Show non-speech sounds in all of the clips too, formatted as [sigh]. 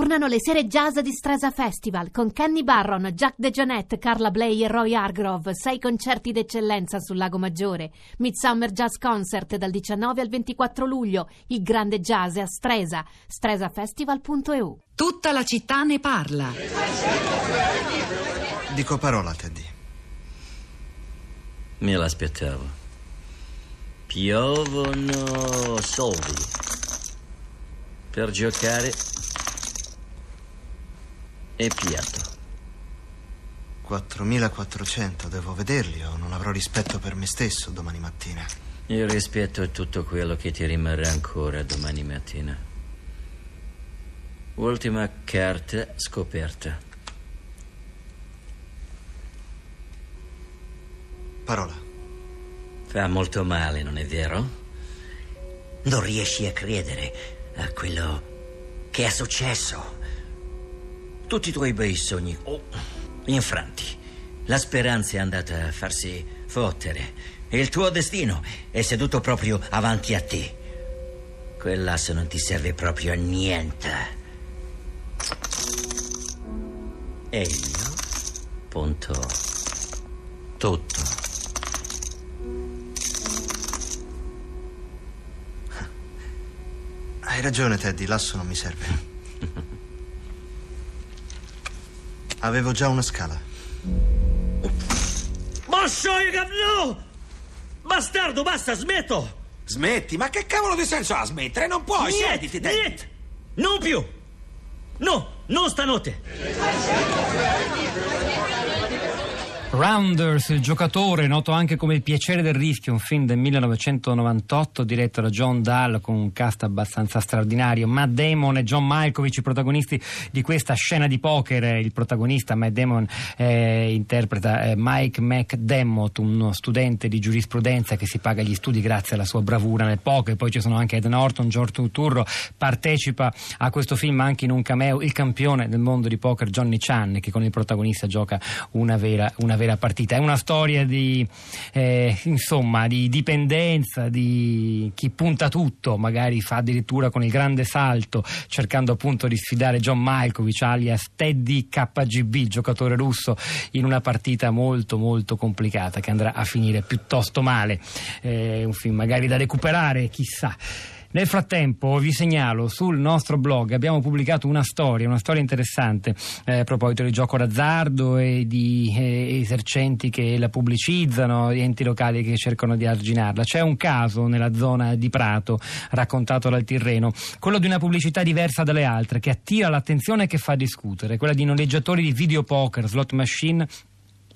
Tornano le sere jazz di Stresa Festival con Kenny Barron, Jack DeJohnette, Carla Bley e Roy Hargrove. Sei concerti d'eccellenza sul Lago Maggiore. Midsummer Jazz Concert dal 19 al 24 luglio. Il grande jazz a Stresa. stresafestival.eu. Tutta la città ne parla. Dico parola, Teddy. Me l'aspettavo. Piovono soldi. Per giocare e piatto. 4400, devo vederli o non avrò rispetto per me stesso domani mattina. Il rispetto è tutto quello che ti rimarrà ancora domani mattina. Ultima carta scoperta. Parola. Fa molto male, non è vero? Non riesci a credere a quello che è successo. Tutti i tuoi bei sogni oh, infranti. La speranza è andata a farsi fottere. Il tuo destino è seduto proprio avanti a te. Quell'asso non ti serve proprio a niente. E io punto tutto. Hai ragione, Teddy, l'asso non mi serve. [laughs] Avevo già una scala. No! Bastardo, basta, smetto! Smetti, ma che cavolo di senso ha smettere? Non puoi, Niente, siediti, Teddy. niente! Non più! No, non stanotte! Rounders, il giocatore, noto anche come Il piacere del rischio, un film del 1998 diretto da John Dahl con un cast abbastanza straordinario. Matt Damon e John Malkovich, i protagonisti di questa scena di poker. Il protagonista, Matt Damon, eh, interpreta eh, Mike McDermott, uno studente di giurisprudenza che si paga gli studi grazie alla sua bravura nel poker. Poi ci sono anche Ed Norton, George Turturro, partecipa a questo film anche in un cameo il campione del mondo di poker Johnny Chan che con il protagonista gioca una vera, una vera partita. È una storia di, eh, insomma, di dipendenza, di chi punta tutto, magari fa addirittura con il grande salto, cercando appunto di sfidare John Malkovich, alias Teddy KGB, giocatore russo, in una partita molto molto complicata che andrà a finire piuttosto male. Eh, un film magari da recuperare, chissà. Nel frattempo vi segnalo sul nostro blog abbiamo pubblicato una storia, una storia interessante eh, a proposito di gioco d'azzardo e di eh, esercenti che la pubblicizzano, enti locali che cercano di arginarla. C'è un caso nella zona di Prato raccontato dal Tirreno, quello di una pubblicità diversa dalle altre che attira l'attenzione e che fa discutere, quella di noleggiatori di videopoker, slot machine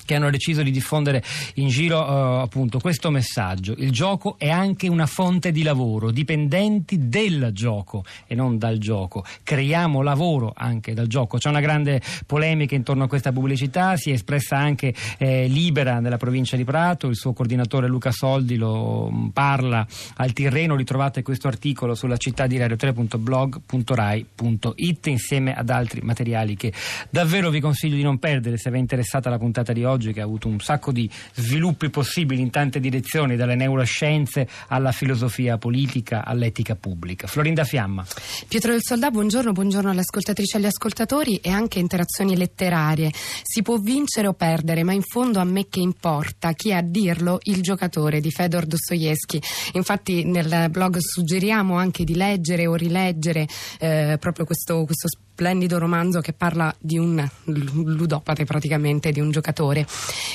che hanno deciso di diffondere in giro uh, appunto questo messaggio. Il gioco è anche una fonte di lavoro, dipendenti del gioco e non dal gioco. Creiamo lavoro anche dal gioco. C'è una grande polemica intorno a questa pubblicità, si è espressa anche eh, Libera nella provincia di Prato, il suo coordinatore Luca Soldi lo mh, parla al Tirreno, ritrovate questo articolo sulla città di radio3.blog.rai.it insieme ad altri materiali che davvero vi consiglio di non perdere se vi è interessata la puntata di oggi oggi ha avuto un sacco di sviluppi possibili in tante direzioni, dalle neuroscienze alla filosofia politica all'etica pubblica. Florinda Fiamma. Pietro del Soldà, buongiorno, buongiorno alle ascoltatrici e agli ascoltatori e anche interazioni letterarie. Si può vincere o perdere, ma in fondo a me che importa chi è a dirlo il giocatore di Fedor Dostoevsky. Infatti nel blog suggeriamo anche di leggere o rileggere eh, proprio questo, questo splendido romanzo che parla di un ludopate praticamente, di un giocatore.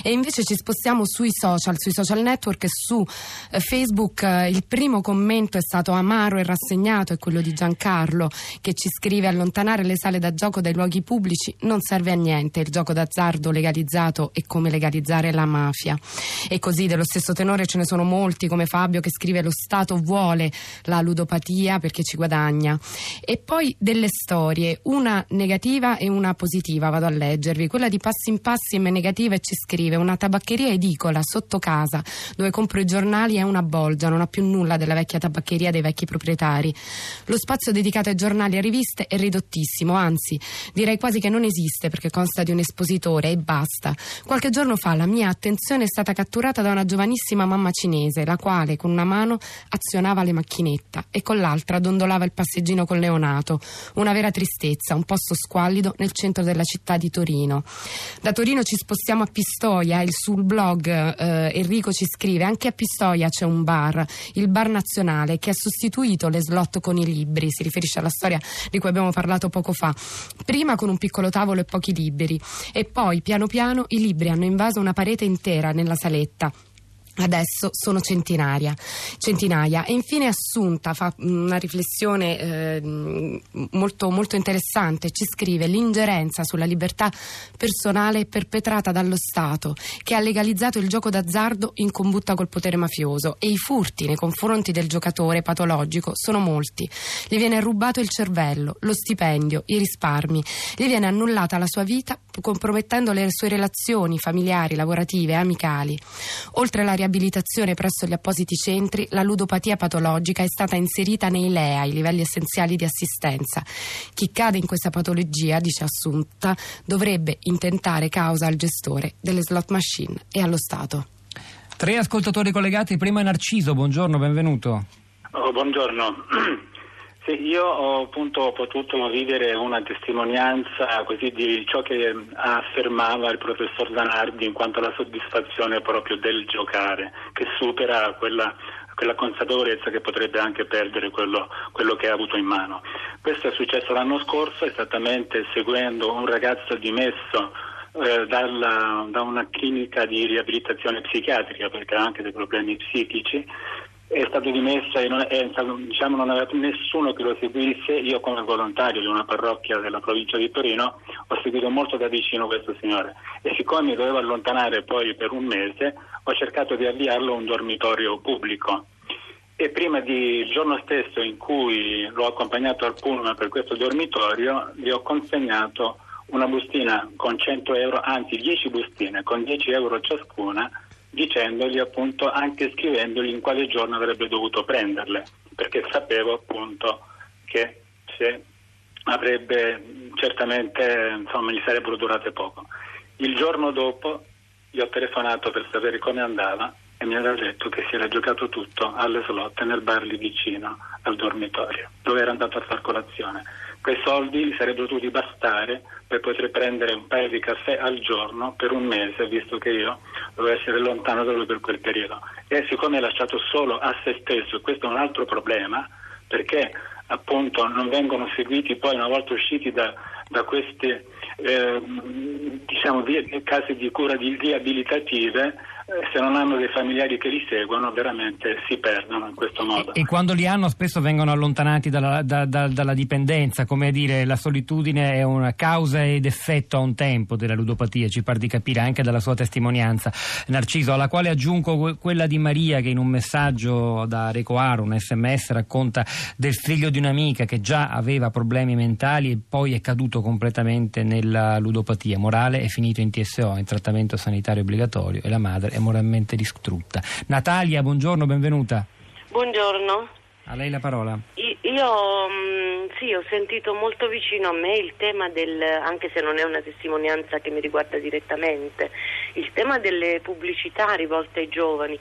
E invece ci spostiamo sui social, sui social network e su eh, Facebook. Eh, il primo commento è stato amaro e rassegnato, è quello di Giancarlo che ci scrive allontanare le sale da gioco dai luoghi pubblici non serve a niente, il gioco d'azzardo legalizzato è come legalizzare la mafia. E così dello stesso tenore ce ne sono molti come Fabio che scrive lo Stato vuole la ludopatia perché ci guadagna. E poi delle storie una negativa e una positiva, vado a leggervi. Quella di Passim Passim è negativa e ci scrive una tabaccheria edicola sotto casa dove compro i giornali è una bolgia, non ha più nulla della vecchia tabaccheria dei vecchi proprietari. Lo spazio dedicato ai giornali e riviste è ridottissimo, anzi direi quasi che non esiste perché consta di un espositore e basta. Qualche giorno fa la mia attenzione è stata catturata da una giovanissima mamma cinese, la quale con una mano azionava le macchinetta e con l'altra dondolava il passeggino col neonato. Una vera tristezza Venezia, un posto squallido nel centro della città di Torino. Da Torino ci spostiamo a Pistoia, il, sul blog eh, Enrico ci scrive anche a Pistoia c'è un bar, il Bar Nazionale, che ha sostituito le slot con i libri, si riferisce alla storia di cui abbiamo parlato poco fa, prima con un piccolo tavolo e pochi libri e poi piano piano i libri hanno invaso una parete intera nella saletta Adesso sono centinaia, centinaia. E infine Assunta fa una riflessione eh, molto, molto interessante, ci scrive l'ingerenza sulla libertà personale perpetrata dallo Stato che ha legalizzato il gioco d'azzardo in combutta col potere mafioso e i furti nei confronti del giocatore patologico sono molti. Gli viene rubato il cervello, lo stipendio, i risparmi, gli viene annullata la sua vita compromettendo le sue relazioni familiari, lavorative, amicali. Oltre alla riabilitazione presso gli appositi centri, la ludopatia patologica è stata inserita nei LEA, i livelli essenziali di assistenza. Chi cade in questa patologia, dice Assunta, dovrebbe intentare causa al gestore delle slot machine e allo Stato. Tre ascoltatori collegati, prima Narciso, buongiorno, benvenuto. Oh, buongiorno. [clears throat] Io ho appunto potuto vivere una testimonianza così di ciò che affermava il professor Zanardi in quanto alla soddisfazione proprio del giocare, che supera quella, quella consapevolezza che potrebbe anche perdere quello, quello, che ha avuto in mano. Questo è successo l'anno scorso esattamente seguendo un ragazzo dimesso eh, dalla, da una clinica di riabilitazione psichiatrica perché ha anche dei problemi psichici è stato dimesso e non, è, diciamo, non aveva nessuno che lo seguisse. Io come volontario di una parrocchia della provincia di Torino ho seguito molto da vicino questo signore e siccome mi dovevo allontanare poi per un mese ho cercato di avviarlo a un dormitorio pubblico. E prima del giorno stesso in cui l'ho accompagnato al pullman per questo dormitorio, gli ho consegnato una bustina con 100 euro, anzi 10 bustine con 10 euro ciascuna dicendogli appunto anche scrivendogli in quale giorno avrebbe dovuto prenderle, perché sapevo appunto che se avrebbe certamente insomma gli sarebbero durate poco. Il giorno dopo gli ho telefonato per sapere come andava e mi aveva detto che si era giocato tutto alle slot nel bar lì vicino al dormitorio, dove era andato a far colazione. Quei soldi gli sarebbero dovuti bastare per poter prendere un paio di caffè al giorno per un mese, visto che io dovevo essere lontano da lui per quel periodo. E siccome è lasciato solo a se stesso, questo è un altro problema, perché appunto non vengono seguiti poi una volta usciti da, da questi eh, diciamo, casi di cura riabilitative eh, se non hanno dei familiari che li seguono veramente si perdono in questo modo. E, quando li hanno spesso vengono allontanati dalla, da, da, dalla dipendenza, come dire la solitudine è una causa ed effetto a un tempo della ludopatia, ci pare di capire anche dalla sua testimonianza. Narciso, alla quale aggiungo quella di Maria che in un messaggio da Recoaro, un sms, racconta del figlio di un'amica che già aveva problemi mentali e poi è caduto completamente nella ludopatia. Morale è finito in TSO, in trattamento sanitario obbligatorio e la madre è moralmente distrutta. Natalia, buongiorno, benvenuta. Buongiorno. A lei la parola. Io mm, sì, ho sentito molto vicino a me il tema del, anche se non è una testimonianza che mi riguarda direttamente, il tema delle pubblicità rivolte ai giovani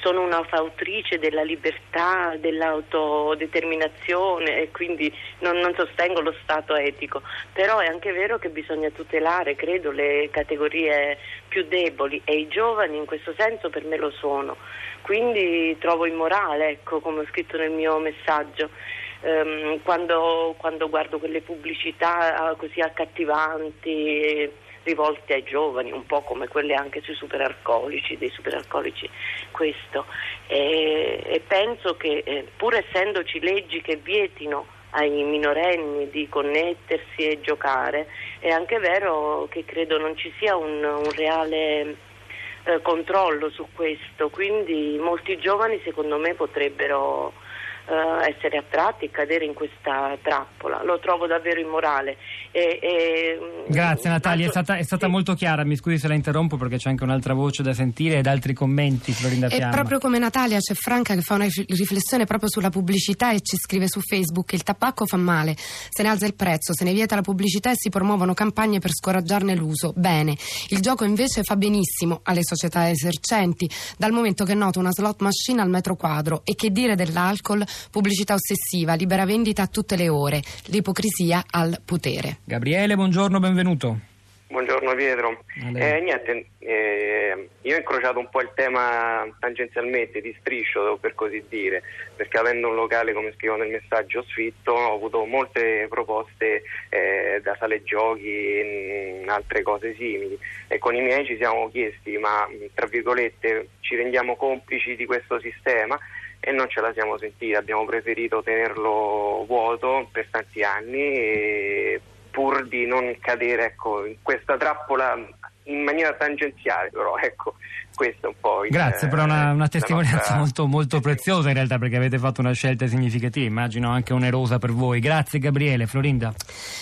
sono una fautrice della libertà, dell'autodeterminazione e quindi non, non, sostengo lo Stato etico, però è anche vero che bisogna tutelare, credo, le categorie più deboli e i giovani in questo senso per me lo sono. Quindi trovo immorale, ecco, come ho scritto nel mio messaggio. Um, quando, quando, guardo quelle pubblicità ah, così accattivanti rivolte ai giovani, un po' come quelle anche sui superalcolici, dei superalcolici questo. E, e penso che eh, pur essendoci leggi che vietino ai minorenni di connettersi e giocare, è anche vero che credo non ci sia un, un reale eh, controllo su questo, quindi molti giovani secondo me potrebbero uh, essere attratti e cadere in questa trappola. Lo trovo davvero immorale. E, e, mm, Grazie Natalia, è stata, è stata sì. molto chiara, mi scusi se la interrompo perché c'è anche un'altra voce da sentire ed altri commenti, Florinda Fiamma. E proprio come Natalia c'è Franca che fa una riflessione proprio sulla pubblicità e ci scrive su Facebook il tabacco fa male, se ne alza il prezzo, se ne vieta la pubblicità e si promuovono campagne per scoraggiarne l'uso. Bene, il gioco invece fa benissimo alle società esercenti, dal momento che noto una slot machine al metro quadro e che dire dell'alcol pubblicità ossessiva, libera vendita a tutte le ore, l'ipocrisia al potere. Gabriele, buongiorno, benvenuto. Buongiorno Pietro. Eh, niente, eh, io ho incrociato un po' il tema tangenzialmente di striscio, per così dire, perché avendo un locale, come scrivo nel messaggio, sfitto, ho avuto molte proposte eh, da sale giochi e altre cose simili e con i miei ci siamo chiesti, ma tra virgolette ci rendiamo complici di questo sistema? e non ce la siamo sentita, abbiamo preferito tenerlo vuoto per tanti anni pur di non cadere ecco, in questa trappola in maniera tangenziale, però ecco, questo è un po' il, Grazie, però una, una testimonianza nostra... molto, molto preziosa in realtà perché avete fatto una scelta significativa, immagino anche onerosa per voi. Grazie Gabriele, Florinda.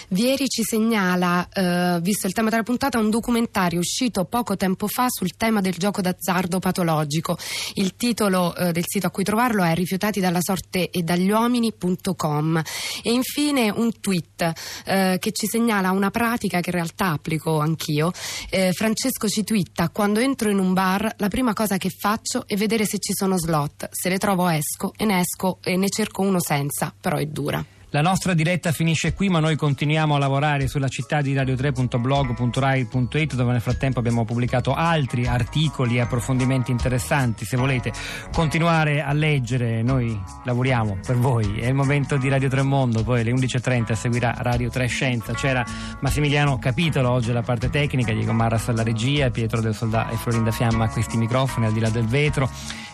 Vieri ci segnala, eh, visto il tema della puntata, un documentario uscito poco tempo fa sul tema del gioco d'azzardo patologico. Il titolo eh, del sito a cui trovarlo è rifiutati dalla sorte e dagli uomini.com. E infine un tweet eh, che ci segnala una pratica che in realtà applico anch'io. Eh, Francesco ci twitta, quando entro in un bar bar, la prima cosa che faccio è vedere se ci sono slot. Se le trovo esco e ne esco e ne cerco uno senza, però è dura. La nostra diretta finisce qui, ma noi continuiamo a lavorare sulla città di radio3.blog.rai.it dove nel frattempo abbiamo pubblicato altri articoli e approfondimenti interessanti. Se volete continuare a leggere, noi lavoriamo per voi. È il momento di Radio 3 Mondo, poi alle 11.30 seguirà Radio 3 Scienza. C'era Massimiliano Capitolo oggi alla parte tecnica, Diego Marras alla regia, Pietro del Soldà e Florinda Fiamma a questi microfoni al di là del vetro.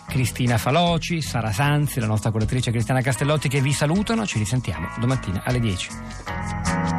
Cristina Faloci, Sara Sanzi, la nostra curatrice Cristiana Castellotti che vi salutano. Ci risentiamo domattina alle 10.